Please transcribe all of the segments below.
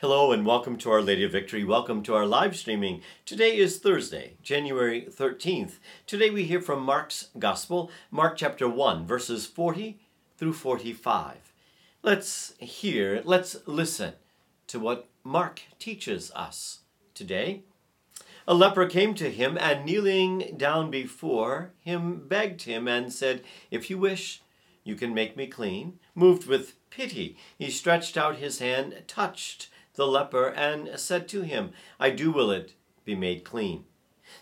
Hello and welcome to Our Lady of Victory. Welcome to our live streaming. Today is Thursday, January 13th. Today we hear from Mark's Gospel, Mark chapter 1, verses 40 through 45. Let's hear, let's listen to what Mark teaches us today. A leper came to him and kneeling down before him begged him and said, If you wish, you can make me clean. Moved with pity, he stretched out his hand, touched the leper and said to him, I do will it be made clean.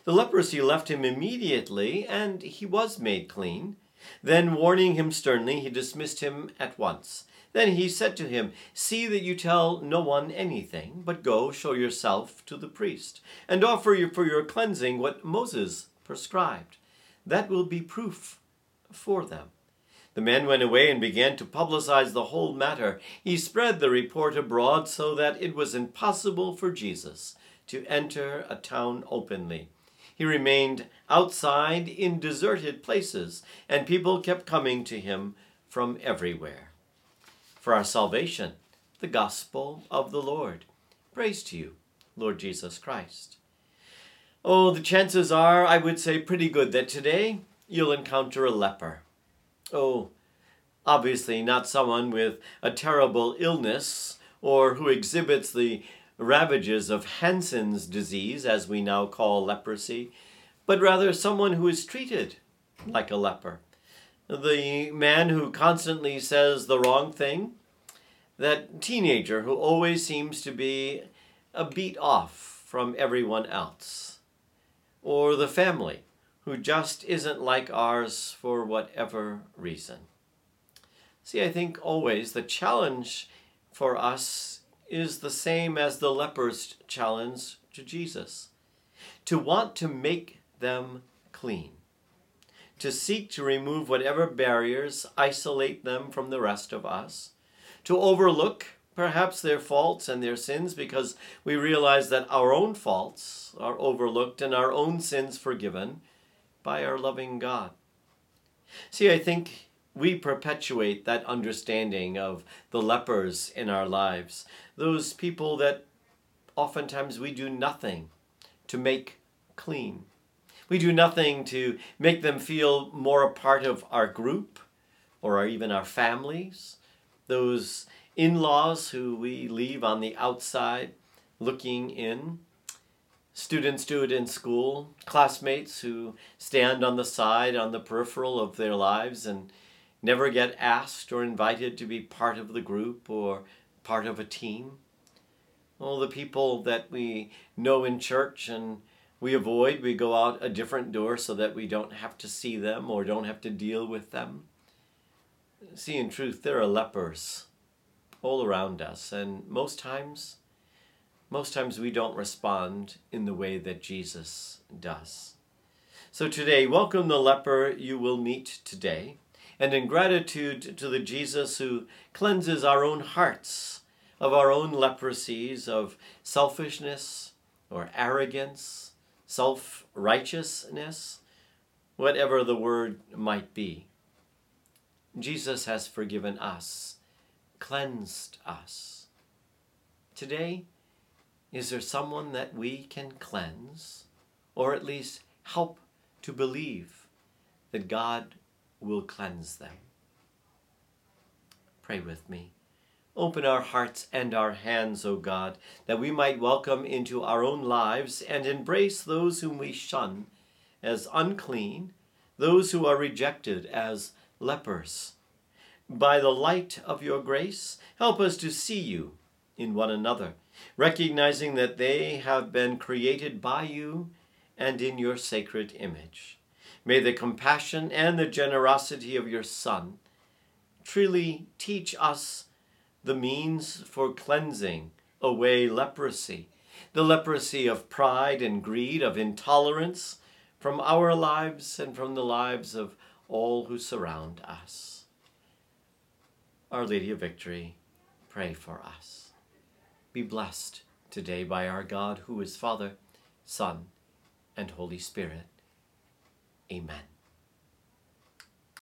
The leprosy left him immediately, and he was made clean. Then, warning him sternly, he dismissed him at once. Then he said to him, See that you tell no one anything, but go show yourself to the priest, and offer for your cleansing what Moses prescribed. That will be proof for them. The man went away and began to publicize the whole matter. He spread the report abroad so that it was impossible for Jesus to enter a town openly. He remained outside in deserted places, and people kept coming to him from everywhere. For our salvation, the gospel of the Lord. Praise to you, Lord Jesus Christ. Oh, the chances are, I would say, pretty good that today you'll encounter a leper. Oh, obviously not someone with a terrible illness or who exhibits the ravages of Hansen's disease, as we now call leprosy, but rather someone who is treated like a leper. The man who constantly says the wrong thing, that teenager who always seems to be a beat off from everyone else, or the family who just isn't like ours for whatever reason. See, I think always the challenge for us is the same as the leper's challenge to Jesus. To want to make them clean, to seek to remove whatever barriers isolate them from the rest of us, to overlook perhaps their faults and their sins because we realize that our own faults are overlooked and our own sins forgiven by our loving God. See, I think we perpetuate that understanding of the lepers in our lives, those people that oftentimes we do nothing to make clean. We do nothing to make them feel more a part of our group or even our families, those in laws who we leave on the outside looking in students do it in school, classmates who stand on the side, on the peripheral of their lives and never get asked or invited to be part of the group or part of a team. All the people that we know in church and we avoid, we go out a different door so that we don't have to see them or don't have to deal with them. See, in truth, there are lepers all around us, and most times most times we don't respond in the way that Jesus does. So today, welcome the leper you will meet today, and in gratitude to the Jesus who cleanses our own hearts of our own leprosies of selfishness or arrogance, self righteousness, whatever the word might be. Jesus has forgiven us, cleansed us. Today, is there someone that we can cleanse, or at least help to believe that God will cleanse them? Pray with me. Open our hearts and our hands, O God, that we might welcome into our own lives and embrace those whom we shun as unclean, those who are rejected as lepers. By the light of your grace, help us to see you in one another recognizing that they have been created by you and in your sacred image. May the compassion and the generosity of your Son truly teach us the means for cleansing away leprosy, the leprosy of pride and greed, of intolerance from our lives and from the lives of all who surround us. Our Lady of Victory, pray for us be blessed today by our God, who is Father, Son, and Holy Spirit. Amen.